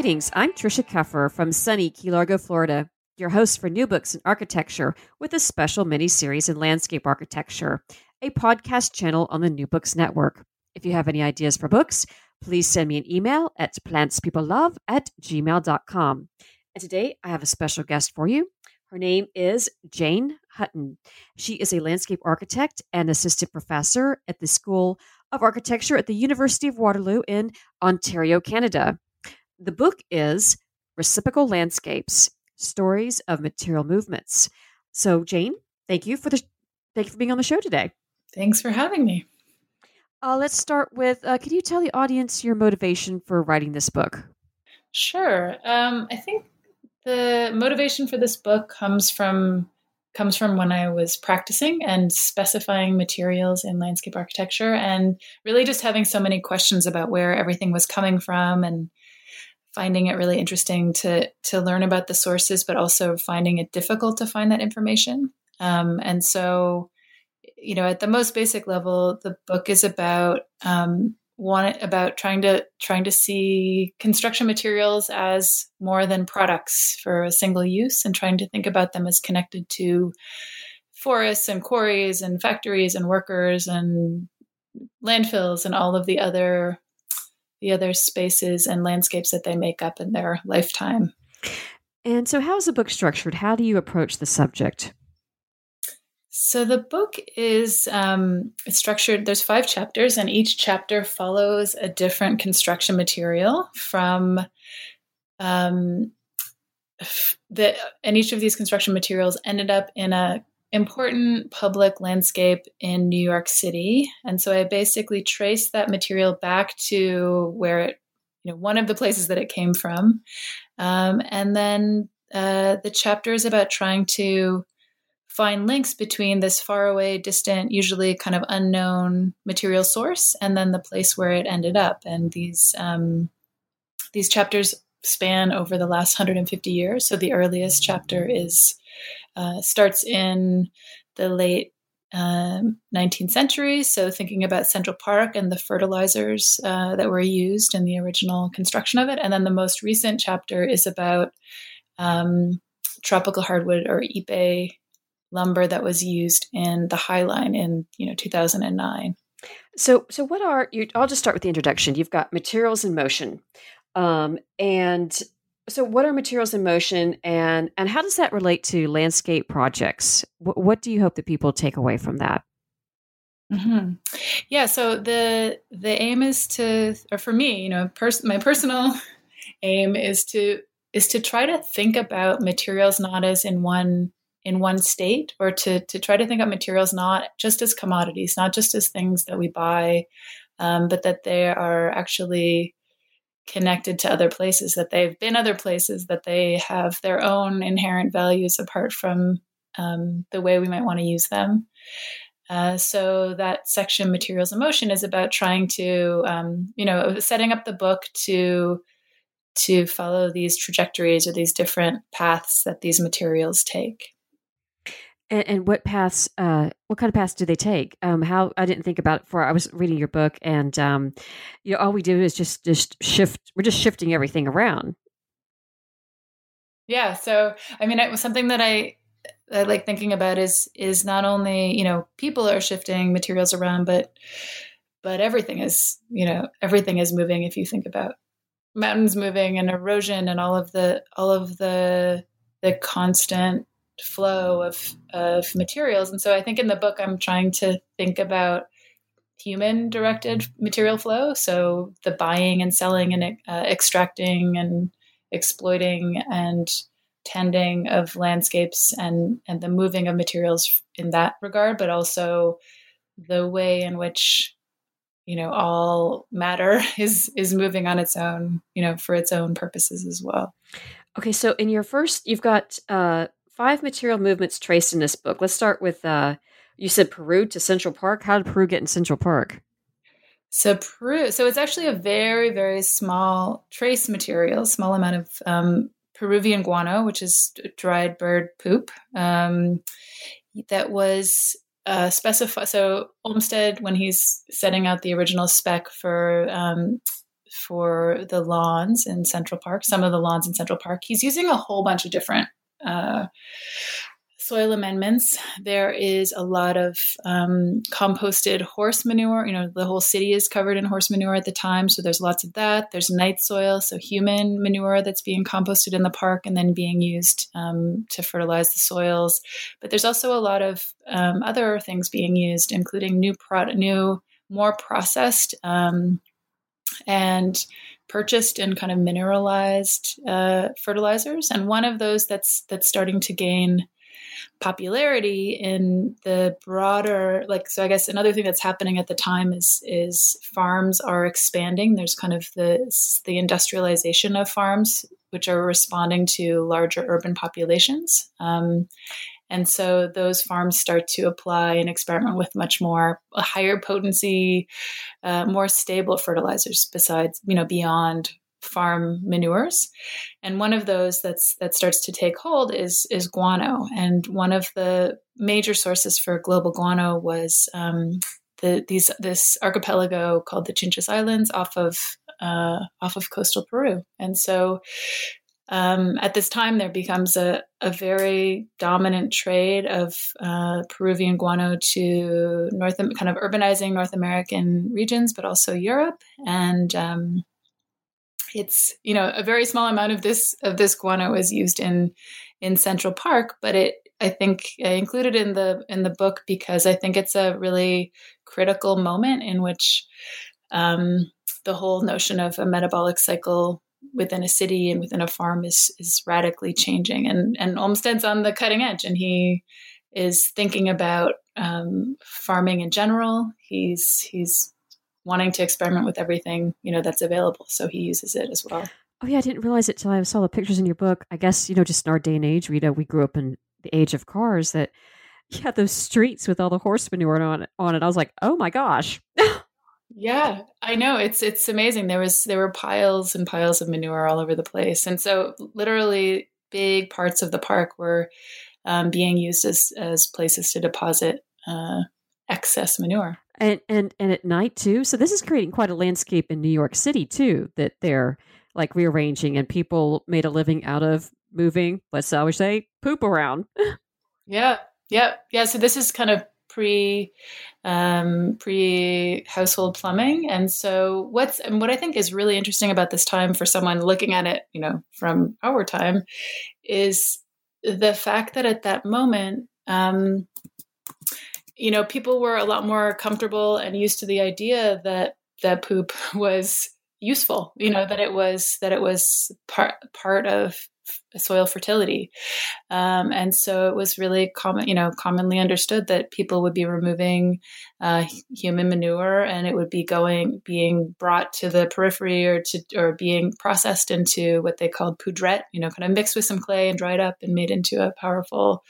Greetings, I'm Trisha Keffer from sunny Key Largo, Florida, your host for New Books in Architecture with a special mini series in landscape architecture, a podcast channel on the New Books Network. If you have any ideas for books, please send me an email at plantspeoplelove at gmail.com. And today I have a special guest for you. Her name is Jane Hutton. She is a landscape architect and assistant professor at the School of Architecture at the University of Waterloo in Ontario, Canada. The book is Reciprocal Landscapes Stories of Material Movements. So, Jane, thank you for the thank you for being on the show today. Thanks for having me. Uh, let's start with uh, Can you tell the audience your motivation for writing this book? Sure. Um, I think the motivation for this book comes from comes from when I was practicing and specifying materials in landscape architecture, and really just having so many questions about where everything was coming from and finding it really interesting to to learn about the sources, but also finding it difficult to find that information. Um, and so, you know, at the most basic level, the book is about um, one about trying to trying to see construction materials as more than products for a single use, and trying to think about them as connected to forests and quarries and factories and workers and landfills and all of the other the other spaces and landscapes that they make up in their lifetime. And so, how is the book structured? How do you approach the subject? So the book is um, structured. There's five chapters, and each chapter follows a different construction material from um, the. And each of these construction materials ended up in a important public landscape in New York City. And so I basically traced that material back to where it, you know, one of the places that it came from. Um, and then uh, the chapter is about trying to find links between this faraway, distant, usually kind of unknown material source and then the place where it ended up. And these um, these chapters span over the last 150 years. So the earliest chapter is uh, starts in the late um, 19th century. So, thinking about Central Park and the fertilizers uh, that were used in the original construction of it. And then the most recent chapter is about um, tropical hardwood or ipe lumber that was used in the High Line in you know 2009. So, so what are you? I'll just start with the introduction. You've got materials in motion, um, and so what are materials in motion and and how does that relate to landscape projects what, what do you hope that people take away from that mm-hmm. yeah so the the aim is to or for me you know pers- my personal aim is to is to try to think about materials not as in one in one state or to to try to think of materials not just as commodities not just as things that we buy um, but that they are actually connected to other places, that they've been other places, that they have their own inherent values apart from um, the way we might want to use them. Uh, so that section, materials and motion, is about trying to, um, you know, setting up the book to to follow these trajectories or these different paths that these materials take. And, and what paths? Uh, what kind of paths do they take? Um, how I didn't think about it before. I was reading your book, and um, you know, all we do is just just shift. We're just shifting everything around. Yeah. So I mean, it was something that I I like thinking about is is not only you know people are shifting materials around, but but everything is you know everything is moving. If you think about mountains moving and erosion and all of the all of the the constant flow of of materials. And so I think in the book I'm trying to think about human directed material flow, so the buying and selling and uh, extracting and exploiting and tending of landscapes and and the moving of materials in that regard, but also the way in which you know all matter is is moving on its own you know for its own purposes as well okay so in your first you've got uh five material movements traced in this book let's start with uh you said peru to central park how did peru get in central park so Peru, so it's actually a very, very small trace material, small amount of um, Peruvian guano, which is dried bird poop, um, that was uh, specified. So Olmsted, when he's setting out the original spec for um, for the lawns in Central Park, some of the lawns in Central Park, he's using a whole bunch of different uh, soil amendments. There is a lot of um, composted horse manure. You know, the whole city is covered in horse manure at the time, so there's lots of that. There's night soil, so human manure that's being composted in the park and then being used um, to fertilize the soils. But there's also a lot of um, other things being used, including new product, new more processed um, and purchased and kind of mineralized uh, fertilizers. And one of those that's that's starting to gain popularity in the broader like so i guess another thing that's happening at the time is is farms are expanding there's kind of the the industrialization of farms which are responding to larger urban populations um, and so those farms start to apply and experiment with much more higher potency uh, more stable fertilizers besides you know beyond farm manures. And one of those that's that starts to take hold is is guano. And one of the major sources for global guano was um, the these this archipelago called the Chinchas Islands off of uh, off of coastal Peru. And so um, at this time there becomes a, a very dominant trade of uh, Peruvian guano to North kind of urbanizing North American regions but also Europe. And um, it's you know a very small amount of this of this guano is used in in Central Park, but it I think I included in the in the book because I think it's a really critical moment in which um, the whole notion of a metabolic cycle within a city and within a farm is is radically changing and and Olmsted's on the cutting edge and he is thinking about um, farming in general. He's he's wanting to experiment with everything you know that's available. So he uses it as well. Oh yeah i didn't realize it till i saw the pictures in your book. I guess you know just in our day and age rita we grew up in the age of cars that yeah those streets with all the horse manure on it on it. I was like oh my gosh yeah i know it's it's amazing there was there were piles and piles of manure all over the place and so literally big parts of the park were um, being used as as places to deposit uh, excess manure and and and at night too. So this is creating quite a landscape in New York City too that they're like rearranging, and people made a living out of moving. Let's always say poop around. yeah, yeah, yeah. So this is kind of pre um, pre household plumbing, and so what's and what I think is really interesting about this time for someone looking at it, you know, from our time, is the fact that at that moment. Um, you know, people were a lot more comfortable and used to the idea that that poop was useful. You know, that it was that it was part part of soil fertility, um, and so it was really common. You know, commonly understood that people would be removing uh, human manure and it would be going being brought to the periphery or to or being processed into what they called poudrette. You know, kind of mixed with some clay and dried up and made into a powerful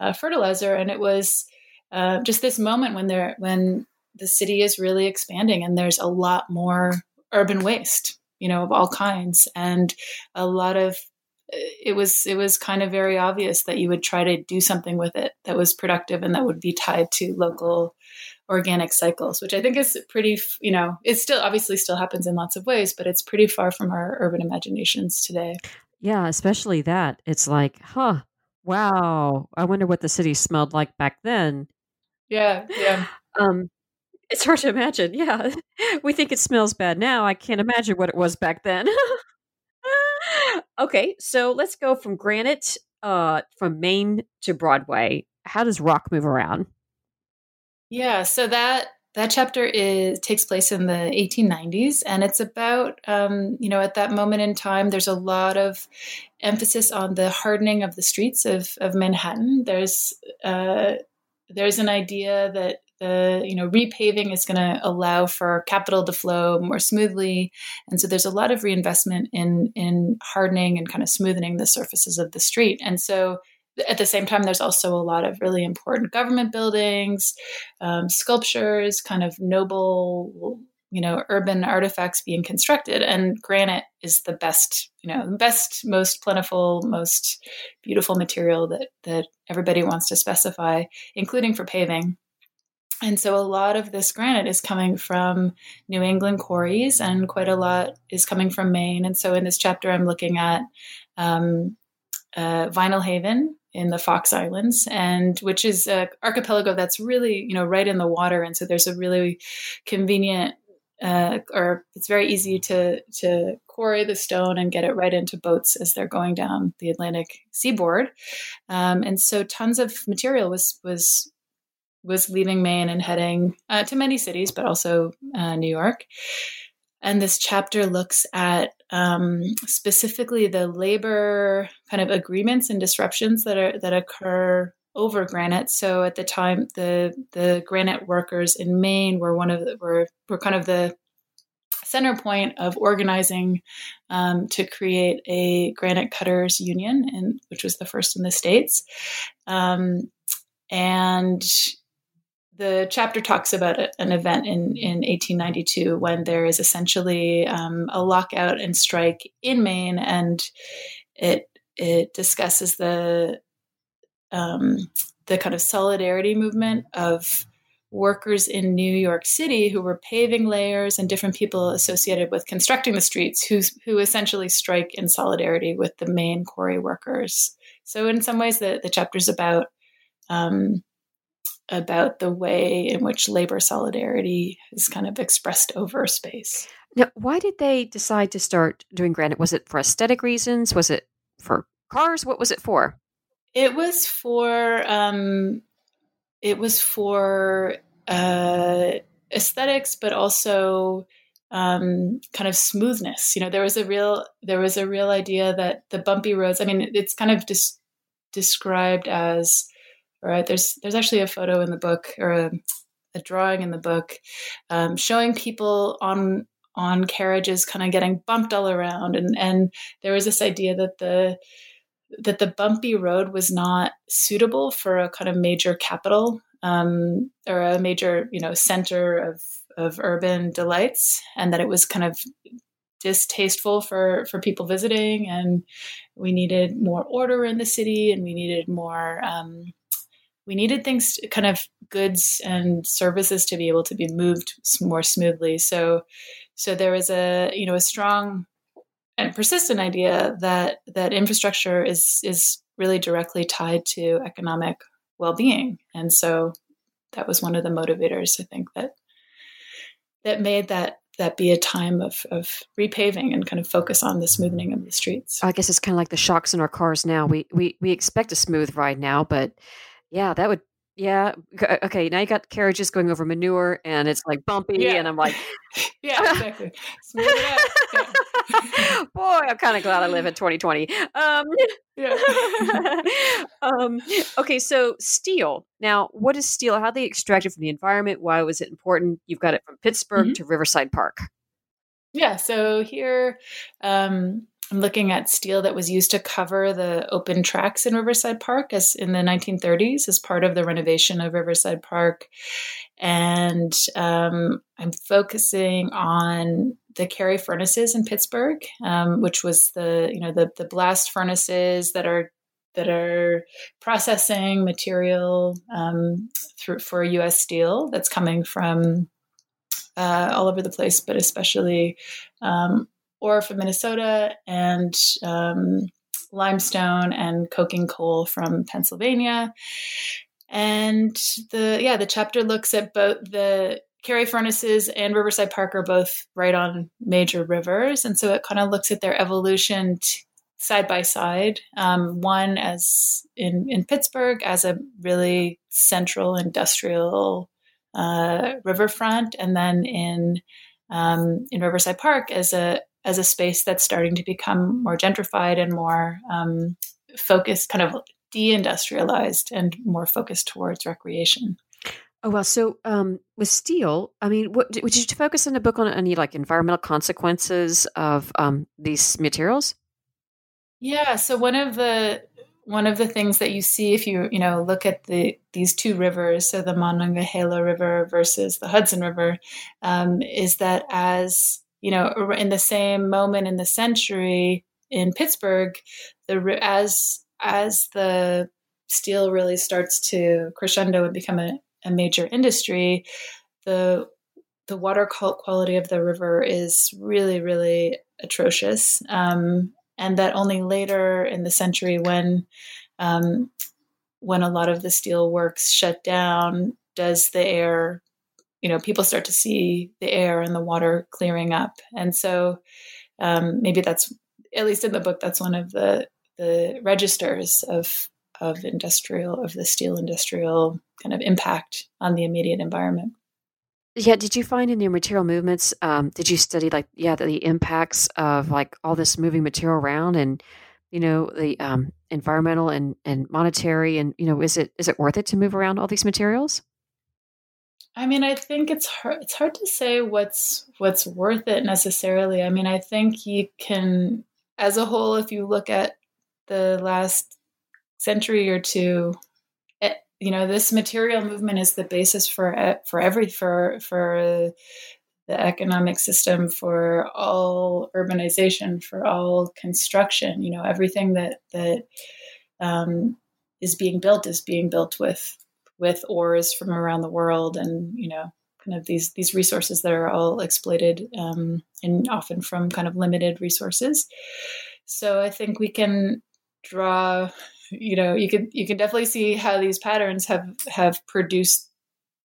uh, fertilizer. And it was uh, just this moment when there when the city is really expanding and there's a lot more urban waste you know of all kinds and a lot of it was it was kind of very obvious that you would try to do something with it that was productive and that would be tied to local organic cycles which i think is pretty you know it still obviously still happens in lots of ways but it's pretty far from our urban imaginations today yeah especially that it's like huh wow i wonder what the city smelled like back then yeah, yeah. Um, it's hard to imagine. Yeah, we think it smells bad now. I can't imagine what it was back then. okay, so let's go from granite, uh, from Maine to Broadway. How does rock move around? Yeah, so that that chapter is takes place in the 1890s, and it's about um, you know at that moment in time. There's a lot of emphasis on the hardening of the streets of of Manhattan. There's uh, there's an idea that the you know repaving is going to allow for capital to flow more smoothly, and so there's a lot of reinvestment in in hardening and kind of smoothing the surfaces of the street. And so at the same time, there's also a lot of really important government buildings, um, sculptures, kind of noble you know urban artifacts being constructed. And granite is the best you know best most plentiful most beautiful material that that everybody wants to specify including for paving and so a lot of this granite is coming from New England quarries, and quite a lot is coming from Maine. And so in this chapter, I'm looking at um, uh, Vinalhaven in the Fox Islands, and which is an archipelago that's really you know right in the water, and so there's a really convenient uh, or it's very easy to to quarry the stone and get it right into boats as they're going down the Atlantic seaboard. Um, and so tons of material was was was leaving Maine and heading uh, to many cities, but also uh, New York. And this chapter looks at um, specifically the labor kind of agreements and disruptions that are that occur over granite. So at the time, the the granite workers in Maine were one of the, were were kind of the center point of organizing um, to create a granite cutters union, and which was the first in the states. Um, and the chapter talks about an event in, in 1892 when there is essentially um, a lockout and strike in Maine, and it it discusses the um, the kind of solidarity movement of workers in New York City who were paving layers and different people associated with constructing the streets who, who essentially strike in solidarity with the Maine quarry workers. So in some ways, the, the chapter is about um, about the way in which labor solidarity is kind of expressed over space. Now, why did they decide to start doing granite? Was it for aesthetic reasons? Was it for cars? What was it for? It was for um, it was for uh, aesthetics, but also um, kind of smoothness. You know, there was a real there was a real idea that the bumpy roads. I mean, it's kind of dis- described as right. There's there's actually a photo in the book or a, a drawing in the book um, showing people on on carriages kind of getting bumped all around and and there was this idea that the that the bumpy road was not suitable for a kind of major capital um, or a major you know center of of urban delights, and that it was kind of distasteful for for people visiting, and we needed more order in the city, and we needed more. Um, we needed things kind of goods and services to be able to be moved more smoothly so so there was a you know a strong and persistent idea that that infrastructure is is really directly tied to economic well-being and so that was one of the motivators i think that that made that that be a time of, of repaving and kind of focus on the smoothing of the streets. I guess it's kind of like the shocks in our cars now. We we we expect a smooth ride now, but yeah, that would yeah. Okay. Now you got carriages going over manure, and it's like bumpy, yeah. and I'm like, yeah, exactly. Smooth it out. Yeah. Boy, I'm kind of glad I live in 2020. Um, yeah. um, okay, so steel. Now, what is steel? How they extract it from the environment? Why was it important? You've got it from Pittsburgh mm-hmm. to Riverside Park. Yeah. So here, um, I'm looking at steel that was used to cover the open tracks in Riverside Park as in the 1930s as part of the renovation of Riverside Park. And um, I'm focusing on the Carrie furnaces in Pittsburgh, um, which was the you know the the blast furnaces that are that are processing material um, through, for U.S. steel that's coming from uh, all over the place, but especially um, ore from Minnesota and um, limestone and coking coal from Pennsylvania. And the yeah, the chapter looks at both the Carrie furnaces and Riverside Park are both right on major rivers, and so it kind of looks at their evolution t- side by side. Um, one as in in Pittsburgh as a really central industrial uh, riverfront, and then in um, in Riverside Park as a as a space that's starting to become more gentrified and more um, focused, kind of deindustrialized and more focused towards recreation. Oh well, so um, with steel, I mean, what did you focus in the book on any like environmental consequences of um, these materials? Yeah, so one of the one of the things that you see if you you know look at the these two rivers, so the Monongahela River versus the Hudson River, um, is that as you know, in the same moment in the century in Pittsburgh, the as as the steel really starts to crescendo and become a, a major industry, the the water quality of the river is really, really atrocious. Um, and that only later in the century, when um, when a lot of the steel works shut down, does the air, you know, people start to see the air and the water clearing up. And so um, maybe that's at least in the book, that's one of the the registers of of industrial of the steel industrial kind of impact on the immediate environment. Yeah, did you find in your material movements? Um, did you study like yeah the, impacts of like all this moving material around and you know the um, environmental and and monetary and you know is it is it worth it to move around all these materials? I mean, I think it's hard. It's hard to say what's what's worth it necessarily. I mean, I think you can, as a whole, if you look at the last century or two, it, you know, this material movement is the basis for for every for for the economic system, for all urbanization, for all construction. You know, everything that that um, is being built is being built with with ores from around the world, and you know, kind of these these resources that are all exploited um, and often from kind of limited resources. So I think we can draw you know you can you can definitely see how these patterns have have produced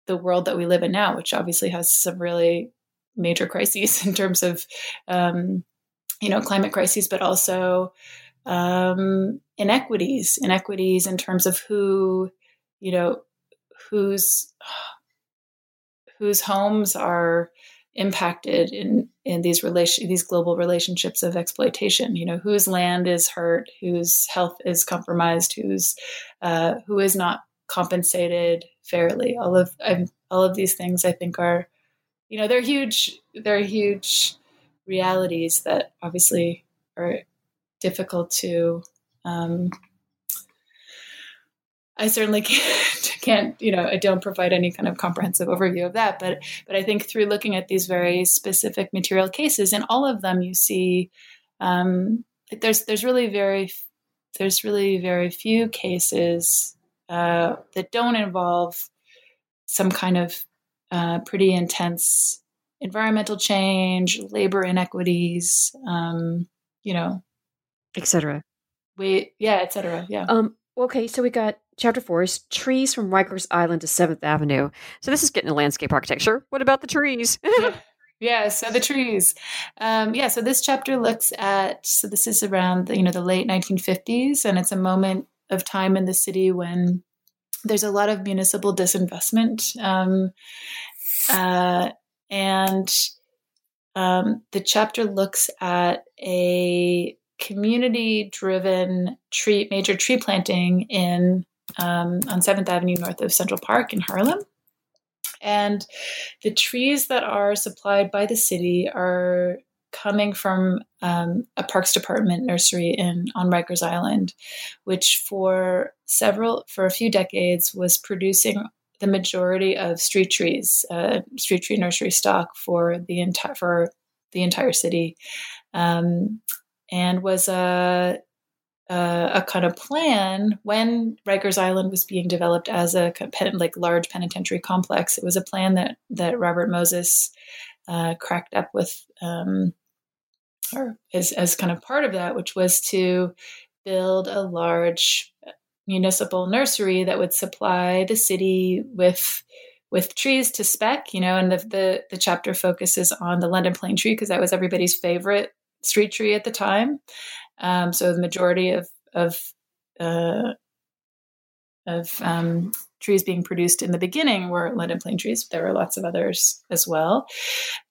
the world that we live in now which obviously has some really major crises in terms of um, you know climate crises but also um, inequities inequities in terms of who you know whose whose homes are impacted in in these relation these global relationships of exploitation. You know whose land is hurt whose health is compromised who's uh, who is not compensated fairly. All of I'm, all of these things i think are you know they're huge they're huge realities that obviously are difficult to um, I certainly can't, can't, you know, I don't provide any kind of comprehensive overview of that. But, but I think through looking at these very specific material cases, in all of them, you see um, there's there's really very there's really very few cases uh, that don't involve some kind of uh, pretty intense environmental change, labor inequities, um, you know, etc. We yeah, etc. Yeah. Um, okay, so we got chapter four is trees from Rikers Island to Seventh Avenue. So this is getting a landscape architecture. What about the trees? yeah. yeah, so the trees. Um, yeah, so this chapter looks at so this is around the, you know the late 1950s, and it's a moment of time in the city when there's a lot of municipal disinvestment, um, uh, and um, the chapter looks at a community driven tree major tree planting in um, on 7th Avenue north of Central Park in Harlem. And the trees that are supplied by the city are coming from um, a Parks Department nursery in on Rikers Island, which for several for a few decades was producing the majority of street trees, uh, street tree nursery stock for the entire for the entire city, um, and was a uh, a kind of plan when Rikers Island was being developed as a like large penitentiary complex. It was a plan that that Robert Moses uh, cracked up with, um, or as as kind of part of that, which was to build a large municipal nursery that would supply the city with with trees to spec. You know, and the the, the chapter focuses on the London plane tree because that was everybody's favorite street tree at the time. Um, so the majority of of uh, of um, trees being produced in the beginning were London plane trees. There were lots of others as well,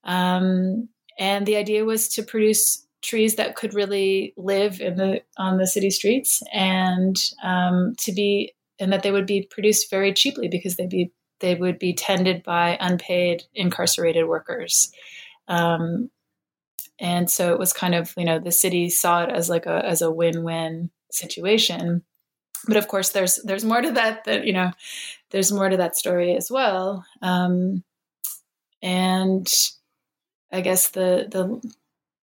um, and the idea was to produce trees that could really live in the on the city streets and um, to be and that they would be produced very cheaply because they'd be they would be tended by unpaid incarcerated workers. Um, and so it was kind of you know the city saw it as like a as a win-win situation but of course there's there's more to that that you know there's more to that story as well um, and i guess the the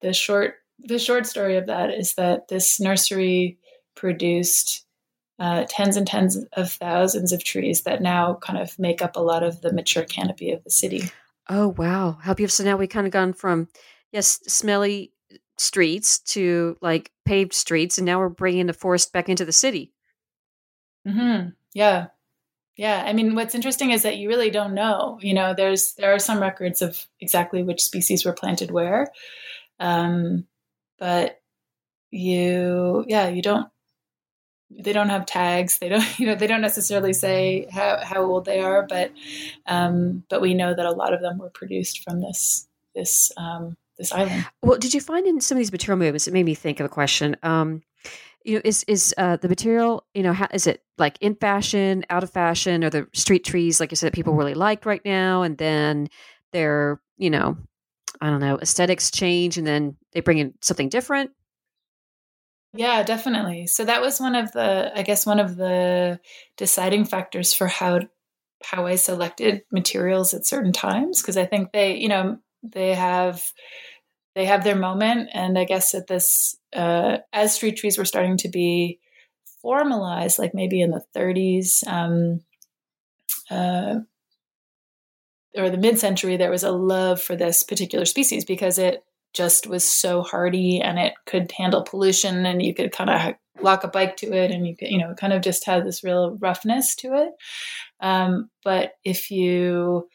the short the short story of that is that this nursery produced uh, tens and tens of thousands of trees that now kind of make up a lot of the mature canopy of the city. Oh wow, how beautiful! So now we kind of gone from yes, smelly streets to like paved streets, and now we're bringing the forest back into the city. Hmm. Yeah. Yeah. I mean, what's interesting is that you really don't know. You know, there's there are some records of exactly which species were planted where, um, but you, yeah, you don't. They don't have tags. They don't, you know, they don't necessarily say how, how old they are, but um, but we know that a lot of them were produced from this this um, this island. Well, did you find in some of these material movements? It made me think of a question. Um, you know, is is uh, the material? You know, how, is it like in fashion, out of fashion, or the street trees, like you said, people really like right now, and then their, you know, I don't know, aesthetics change, and then they bring in something different. Yeah, definitely. So that was one of the, I guess, one of the deciding factors for how how I selected materials at certain times because I think they, you know, they have they have their moment. And I guess at this, uh, as street trees were starting to be formalized, like maybe in the 30s um, uh, or the mid century, there was a love for this particular species because it just was so hardy and it could handle pollution and you could kind of lock a bike to it and you could, you know, kind of just had this real roughness to it. Um, but if you,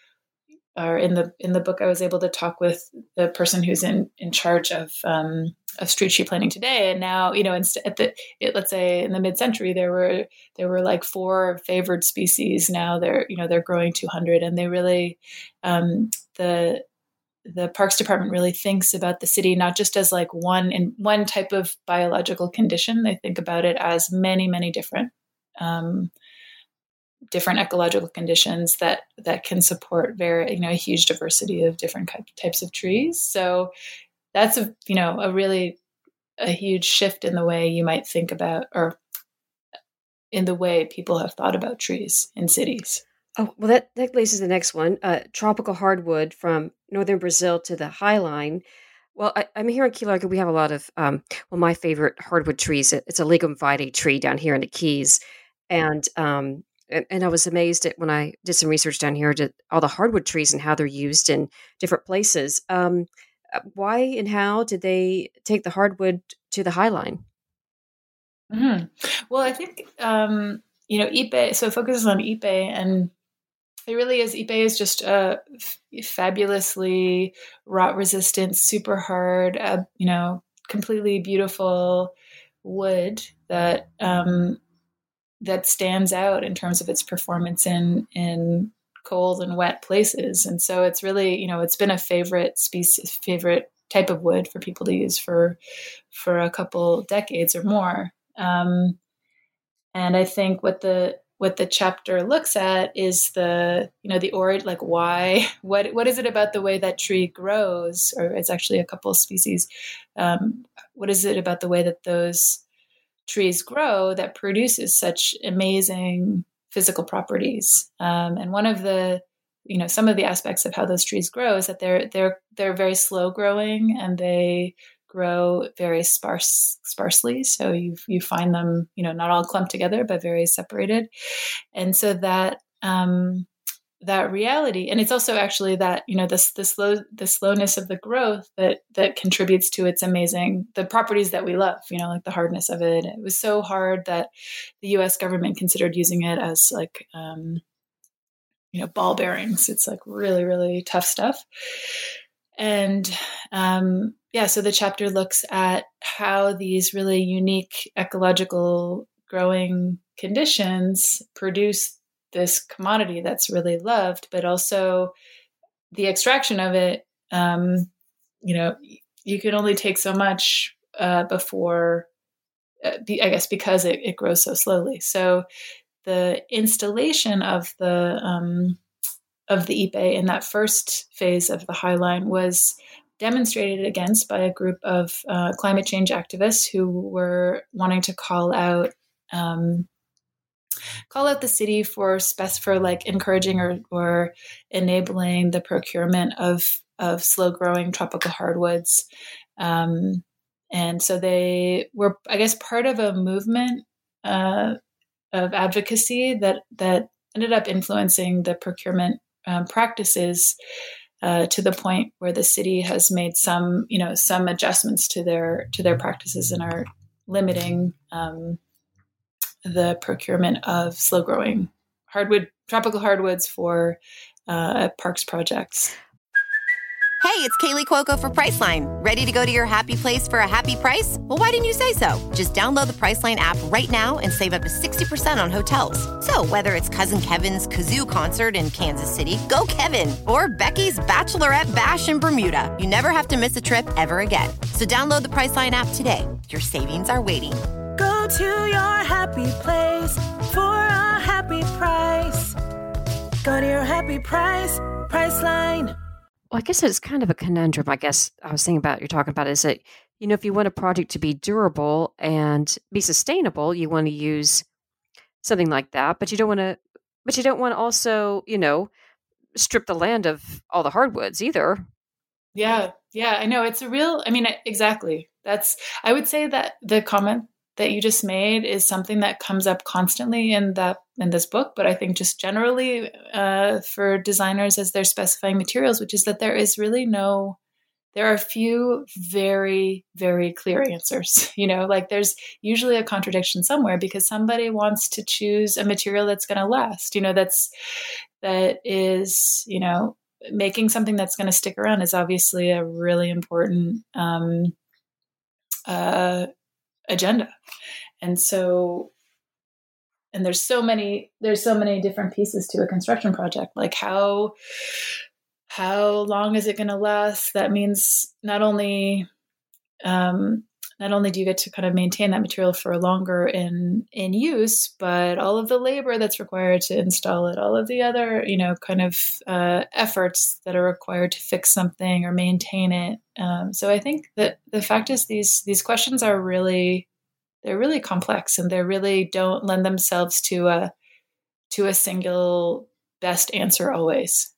or in the in the book, I was able to talk with the person who's in in charge of um, of street tree planting today. And now, you know, instead at the it, let's say in the mid century, there were there were like four favored species. Now they're you know they're growing two hundred, and they really um, the the parks department really thinks about the city not just as like one in one type of biological condition. They think about it as many many different. Um, different ecological conditions that that can support very you know a huge diversity of different types of trees so that's a you know a really a huge shift in the way you might think about or in the way people have thought about trees in cities oh well that that leads to the next one uh, tropical hardwood from northern brazil to the high line well, I, am here in Key Largo. We have a lot of, um, well, my favorite hardwood trees. It's a Lignum vitae tree down here in the Keys, and um, and, and I was amazed at when I did some research down here to all the hardwood trees and how they're used in different places. Um, uh, why and how did they take the hardwood to the High Line? Mm-hmm. Well, I think um, you know Ipe. So it focuses on Ipe, and it really is. Ipe is just a f- fabulously rot resistant, super hard, uh, you know, completely beautiful wood that um, that stands out in terms of its performance in in cold and wet places. And so it's really, you know, it's been a favorite species, favorite type of wood for people to use for for a couple decades or more. Um, and I think what the what the chapter looks at is the you know the or like why what what is it about the way that tree grows or it's actually a couple species um, what is it about the way that those trees grow that produces such amazing physical properties. Um, and one of the you know some of the aspects of how those trees grow is that they're they're they're very slow growing and they grow very sparse sparsely so you you find them you know not all clumped together but very separated and so that um, that reality. And it's also actually that you know this the slow the slowness of the growth that that contributes to its amazing the properties that we love you know like the hardness of it. It was so hard that the us government considered using it as like um you know ball bearings. It's like really really tough stuff. And um yeah so the chapter looks at how these really unique ecological growing conditions produce this commodity that's really loved, but also the extraction of it. Um, you know, you can only take so much uh, before, uh, be, I guess, because it, it, grows so slowly. So the installation of the um, of the Ipe in that first phase of the High Line was demonstrated against by a group of uh, climate change activists who were wanting to call out um, call out the city for spec for like encouraging or, or enabling the procurement of of slow growing tropical hardwoods. Um, and so they were i guess part of a movement uh, of advocacy that that ended up influencing the procurement um, practices uh, to the point where the city has made some, you know, some adjustments to their to their practices and are limiting um, the procurement of slow growing hardwood tropical hardwoods for uh, parks projects. Hey, it's Kaley Cuoco for Priceline. Ready to go to your happy place for a happy price? Well, why didn't you say so? Just download the Priceline app right now and save up to 60% on hotels. So, whether it's Cousin Kevin's Kazoo concert in Kansas City, go Kevin, or Becky's Bachelorette Bash in Bermuda, you never have to miss a trip ever again. So, download the Priceline app today. Your savings are waiting. Go to your happy place for a happy price. Go to your happy price, Priceline. Well, I guess it's kind of a conundrum. I guess I was thinking about you're talking about is that you know if you want a project to be durable and be sustainable, you want to use something like that, but you don't want to, but you don't want to also you know strip the land of all the hardwoods either. Yeah, yeah, I know it's a real. I mean, exactly. That's. I would say that the comment that you just made is something that comes up constantly in that in this book but i think just generally uh, for designers as they're specifying materials which is that there is really no there are few very very clear answers you know like there's usually a contradiction somewhere because somebody wants to choose a material that's going to last you know that's that is you know making something that's going to stick around is obviously a really important um, uh, agenda. And so and there's so many there's so many different pieces to a construction project. Like how how long is it going to last? That means not only um, not only do you get to kind of maintain that material for longer in in use but all of the labor that's required to install it all of the other you know kind of uh, efforts that are required to fix something or maintain it um, so i think that the fact is these these questions are really they're really complex and they really don't lend themselves to a to a single best answer always.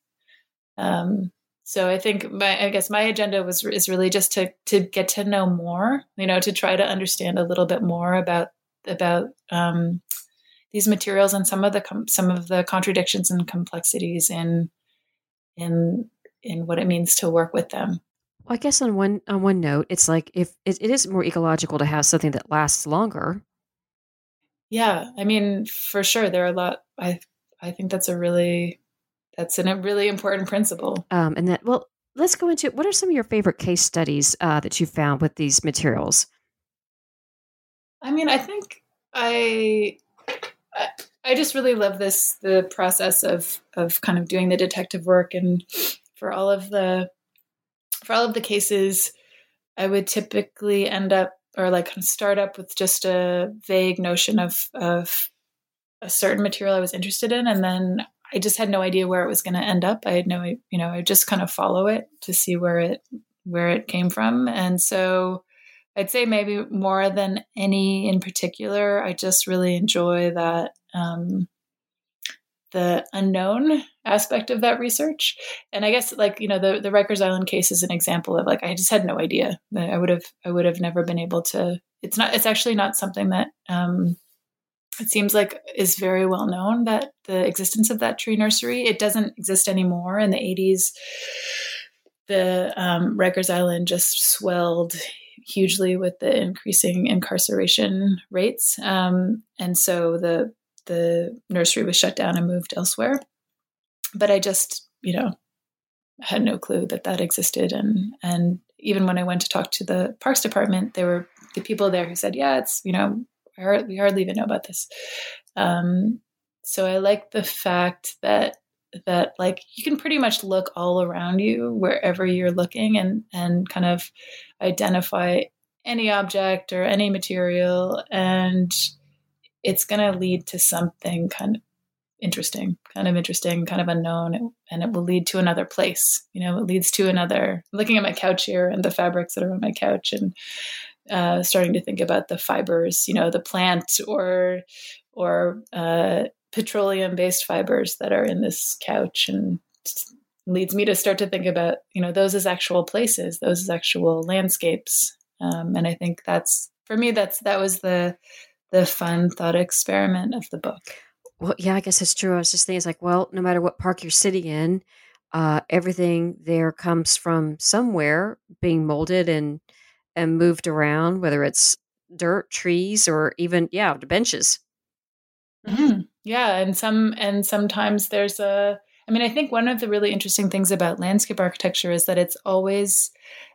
Um, so I think my I guess my agenda was is really just to to get to know more, you know, to try to understand a little bit more about about um, these materials and some of the com- some of the contradictions and complexities in in in what it means to work with them. Well, I guess on one on one note, it's like if it, it is more ecological to have something that lasts longer. Yeah, I mean, for sure, there are a lot. I I think that's a really that's a really important principle. Um, and that well, let's go into what are some of your favorite case studies uh, that you found with these materials. I mean, I think I, I I just really love this the process of of kind of doing the detective work and for all of the for all of the cases, I would typically end up or like kind of start up with just a vague notion of of a certain material I was interested in, and then I just had no idea where it was going to end up. I had no, you know, I just kind of follow it to see where it where it came from, and so I'd say maybe more than any in particular, I just really enjoy that um, the unknown aspect of that research. And I guess like, you know, the, the Rikers Island case is an example of like, I just had no idea that I would have, I would have never been able to, it's not, it's actually not something that, um, it seems like is very well known that the existence of that tree nursery, it doesn't exist anymore. In the 80s, the um, Rikers Island just swelled hugely with the increasing incarceration rates. Um, and so the the nursery was shut down and moved elsewhere. But I just, you know, had no clue that that existed. And and even when I went to talk to the parks department, there were the people there who said, "Yeah, it's you know, we hardly even know about this." Um, so I like the fact that that like you can pretty much look all around you wherever you're looking and and kind of identify any object or any material and it's going to lead to something kind of interesting, kind of interesting, kind of unknown, and it will lead to another place. You know, it leads to another. Looking at my couch here and the fabrics that are on my couch, and uh, starting to think about the fibers, you know, the plant or or uh, petroleum based fibers that are in this couch, and leads me to start to think about you know those as actual places, those as actual landscapes, um, and I think that's for me that's that was the the fun thought experiment of the book. Well, yeah, I guess that's true. I was just thinking, it's like, well, no matter what park you're sitting in, uh, everything there comes from somewhere being molded and and moved around, whether it's dirt, trees, or even yeah, benches. Mm-hmm. Yeah, and some and sometimes there's a. I mean, I think one of the really interesting things about landscape architecture is that it's always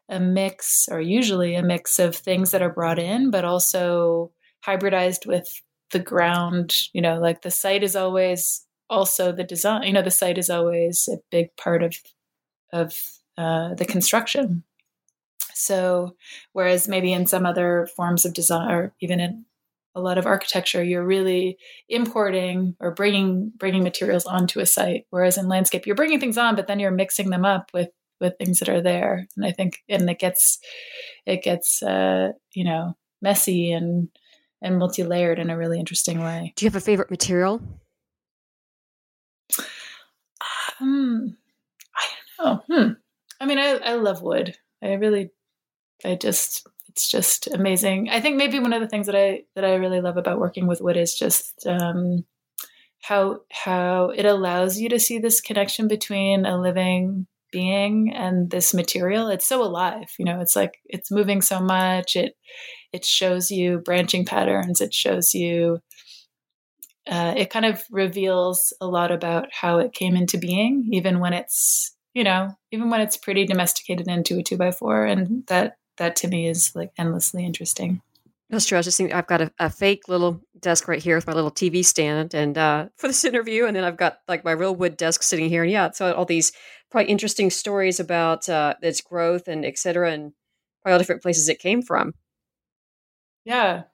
a mix, or usually a mix of things that are brought in, but also hybridized with the ground. You know, like the site is always also the design. You know, the site is always a big part of of uh, the construction. So, whereas maybe in some other forms of design, or even in a lot of architecture, you're really importing or bringing bringing materials onto a site. Whereas in landscape, you're bringing things on, but then you're mixing them up with with things that are there. And I think, and it gets it gets uh, you know messy and and multi layered in a really interesting way. Do you have a favorite material? Um, I don't know. Hmm. I mean, I I love wood. I really I just it's just amazing. I think maybe one of the things that I that I really love about working with wood is just um, how how it allows you to see this connection between a living being and this material. It's so alive, you know. It's like it's moving so much. It it shows you branching patterns. It shows you. Uh, it kind of reveals a lot about how it came into being, even when it's you know, even when it's pretty domesticated into a two by four, and that that to me is like endlessly interesting. That's true. I was just thinking, I've got a, a, fake little desk right here with my little TV stand, and uh, for this interview, and then I've got like my real wood desk sitting here, and yeah, so all these probably interesting stories about uh, its growth and et cetera, and probably all different places it came from. Yeah,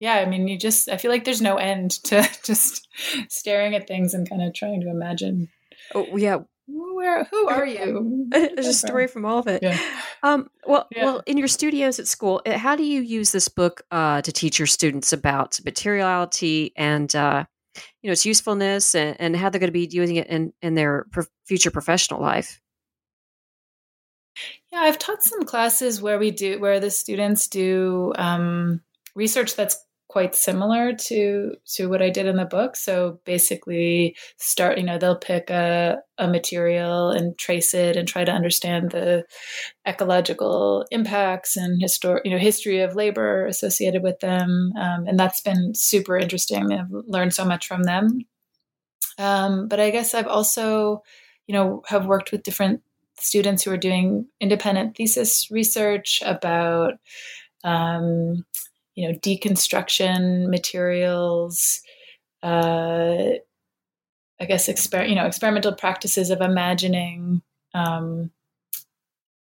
yeah. I mean, you just I feel like there's no end to just staring at things and kind of trying to imagine. Oh yeah, where who are you? there's a story from all of it. Yeah. um, well yeah. well in your studios at school uh, how do you use this book uh, to teach your students about materiality and uh, you know its usefulness and, and how they're going to be using it in in their pro- future professional life? Yeah i've taught some classes where we do where the students do um, research that's quite similar to to what I did in the book. So basically, start you know they'll pick a a material and trace it and try to understand the ecological impacts and histor- you know history of labor associated with them, um, and that's been super interesting. I've learned so much from them. Um, but I guess I've also you know have worked with different students who are doing independent thesis research about um, you know deconstruction materials uh, i guess exper- you know experimental practices of imagining um,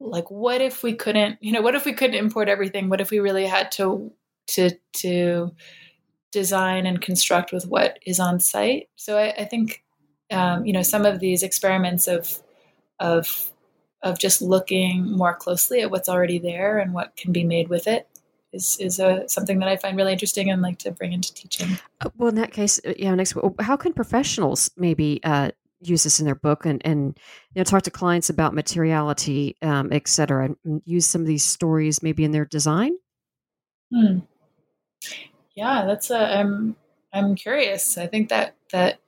like what if we couldn't you know what if we couldn't import everything? What if we really had to to to design and construct with what is on site? So i, I think um, you know some of these experiments of of of just looking more closely at what's already there and what can be made with it is is a, something that I find really interesting and like to bring into teaching. Uh, well, in that case, uh, yeah. Next, how can professionals maybe uh, use this in their book and and you know talk to clients about materiality, um, et cetera, and use some of these stories maybe in their design? Hmm. Yeah, that's a. I'm I'm curious. I think that that.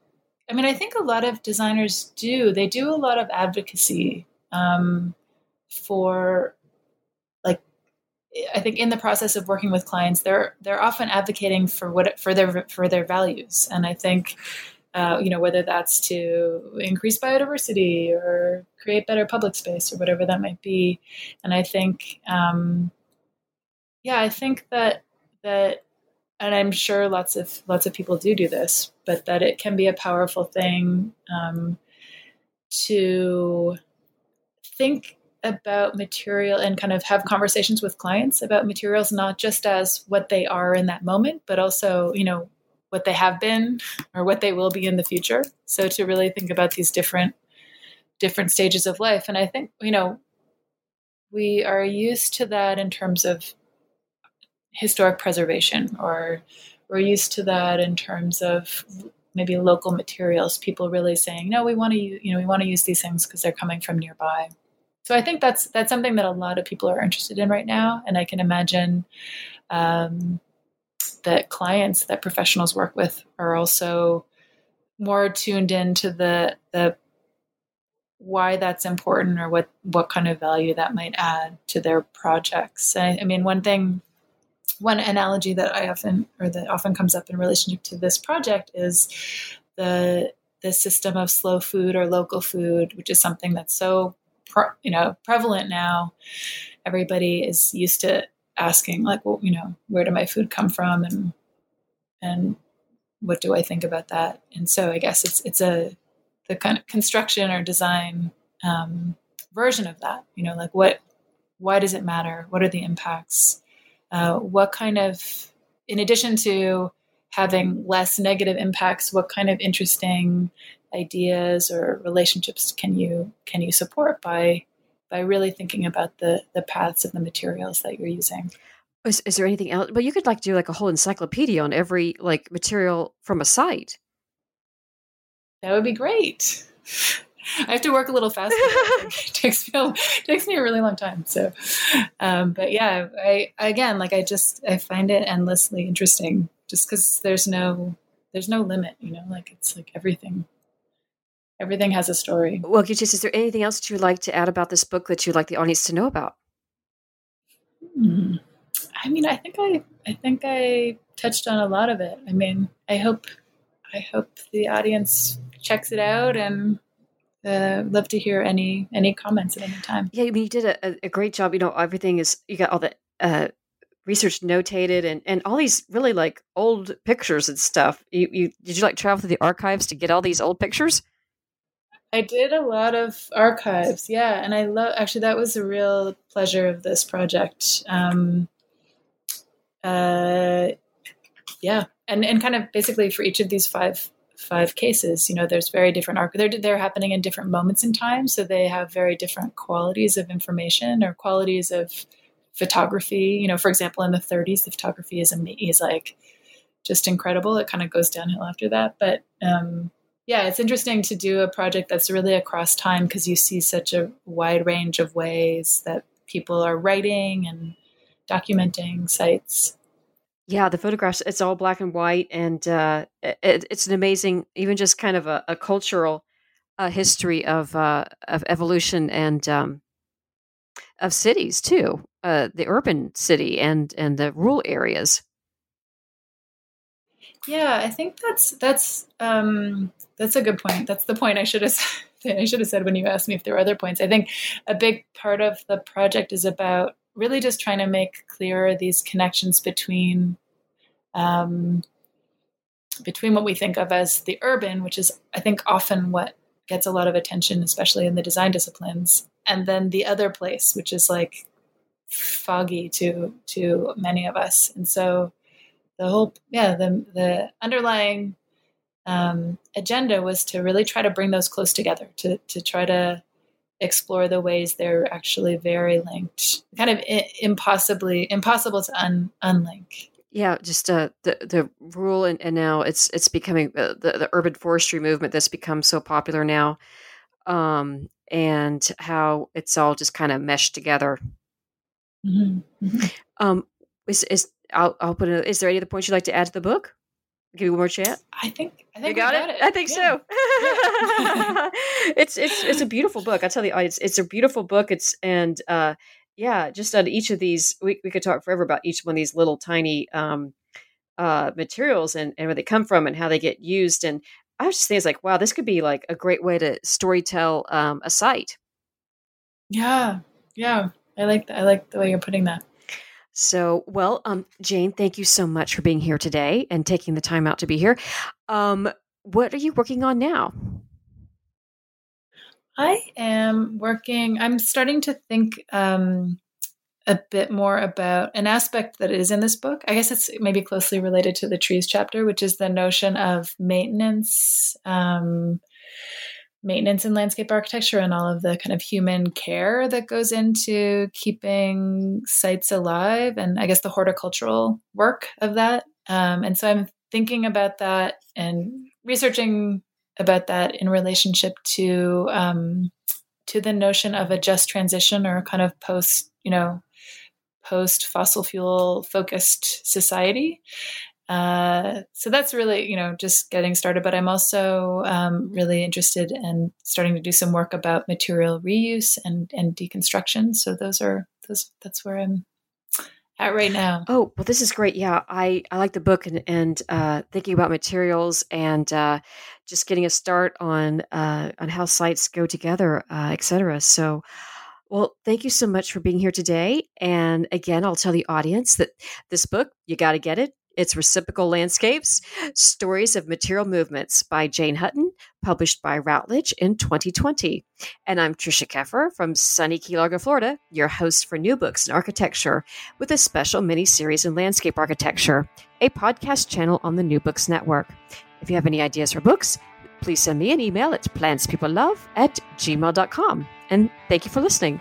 I mean, I think a lot of designers do. They do a lot of advocacy um, for I think in the process of working with clients, they're they're often advocating for what for their for their values, and I think uh, you know whether that's to increase biodiversity or create better public space or whatever that might be, and I think um, yeah, I think that that and I'm sure lots of lots of people do do this, but that it can be a powerful thing um, to think about material and kind of have conversations with clients about materials not just as what they are in that moment but also you know what they have been or what they will be in the future. So to really think about these different different stages of life, and I think you know we are used to that in terms of historic preservation, or we're used to that in terms of maybe local materials. People really saying, "No, we want to you know we want to use these things because they're coming from nearby." So I think that's that's something that a lot of people are interested in right now, and I can imagine um, that clients that professionals work with are also more tuned into the the why that's important or what what kind of value that might add to their projects. I, I mean, one thing, one analogy that I often or that often comes up in relationship to this project is the the system of slow food or local food, which is something that's so you know prevalent now. Everybody is used to asking like well you know where did my food come from and and what do i think about that? And so i guess it's it's a the kind of construction or design um, version of that you know like what why does it matter? What are the impacts? Uh, what kind of in addition to having less negative impacts what kind of interesting ideas or relationships can you can you support by by really thinking about the the paths of the materials that you're using. Is, is there anything else? But you could like do like a whole encyclopedia on every like material from a site. That would be great. I have to work a little faster. it takes me a, takes me a really long time. So, um, but yeah, I again like I just I find it endlessly interesting just because there's no there's no limit. You know, like it's like everything everything has a story. Well, Gichis, is there anything else that you would like to add about this book that you'd like the audience to know about? Hmm. I mean, I think I, I think I touched on a lot of it. I mean, I hope, I hope the audience checks it out and uh, love to hear any any comments at any time. Yeah, I mean, you did a, a great job. You know, everything is you got all the uh, research notated and and all these really like old pictures and stuff. You you did you like travel through the archives to get all these old pictures? I did a lot of archives, yeah, and I love. Actually, that was a real pleasure of this project. Um, uh, yeah, and and kind of basically for each of these five five cases, you know, there's very different arc. They're they're happening in different moments in time, so they have very different qualities of information or qualities of photography. You know, for example, in the 30s, the photography is is like just incredible. It kind of goes downhill after that, but um, yeah, it's interesting to do a project that's really across time because you see such a wide range of ways that people are writing and documenting sites. Yeah, the photographs, it's all black and white. And uh, it, it's an amazing, even just kind of a, a cultural uh, history of, uh, of evolution and um, of cities too, uh, the urban city and, and the rural areas. Yeah, I think that's that's um, that's a good point. That's the point I should have I should have said when you asked me if there were other points. I think a big part of the project is about really just trying to make clearer these connections between um, between what we think of as the urban, which is I think often what gets a lot of attention, especially in the design disciplines, and then the other place, which is like foggy to to many of us. And so the whole yeah the the underlying um, agenda was to really try to bring those close together to to try to explore the ways they're actually very linked kind of I- impossibly impossible to un- unlink yeah just uh, the the rural and, and now it's it's becoming uh, the the urban forestry movement that's become so popular now um and how it's all just kind of meshed together mm-hmm. Mm-hmm. um is is I'll, I'll put it. Is there any other points you'd like to add to the book? give you one more chat. I think I think you got, it? got, it? I think yeah. so. Yeah. it's it's it's a beautiful book. I tell you, it's it's a beautiful book. It's and uh, yeah, just on each of these, we we could talk forever about each one of these little tiny um, uh, materials and and where they come from and how they get used. And I was just thinking, like, wow, this could be like a great way to storytell um, a site. Yeah, yeah, I like. I like the way you're putting that. So, well, um, Jane, thank you so much for being here today and taking the time out to be here. Um, what are you working on now? I am working, I'm starting to think um, a bit more about an aspect that is in this book. I guess it's maybe closely related to the trees chapter, which is the notion of maintenance, um, maintenance and landscape architecture, and all of the kind of human care that goes into keeping sites alive, and I guess the horticultural work of that. Um, and so I'm thinking about that and researching about that in relationship to um, to the notion of a just transition or kind of post, you know, post fossil fuel focused society. Uh, so that's really, you know, just getting started. But I'm also um, really interested in starting to do some work about material reuse and and deconstruction. So those are those. That's where I'm at right now. Oh, well, this is great. Yeah, I, I like the book and, and uh, thinking about materials and uh, just getting a start on uh, on how sites go together, uh, et cetera. So, well, thank you so much for being here today. And again, I'll tell the audience that this book, you got to get it. It's Reciprocal Landscapes Stories of Material Movements by Jane Hutton, published by Routledge in 2020. And I'm Trisha Keffer from sunny Key Largo, Florida, your host for New Books in Architecture, with a special mini series in landscape architecture, a podcast channel on the New Books Network. If you have any ideas for books, please send me an email at plantspeoplelove at gmail.com. And thank you for listening.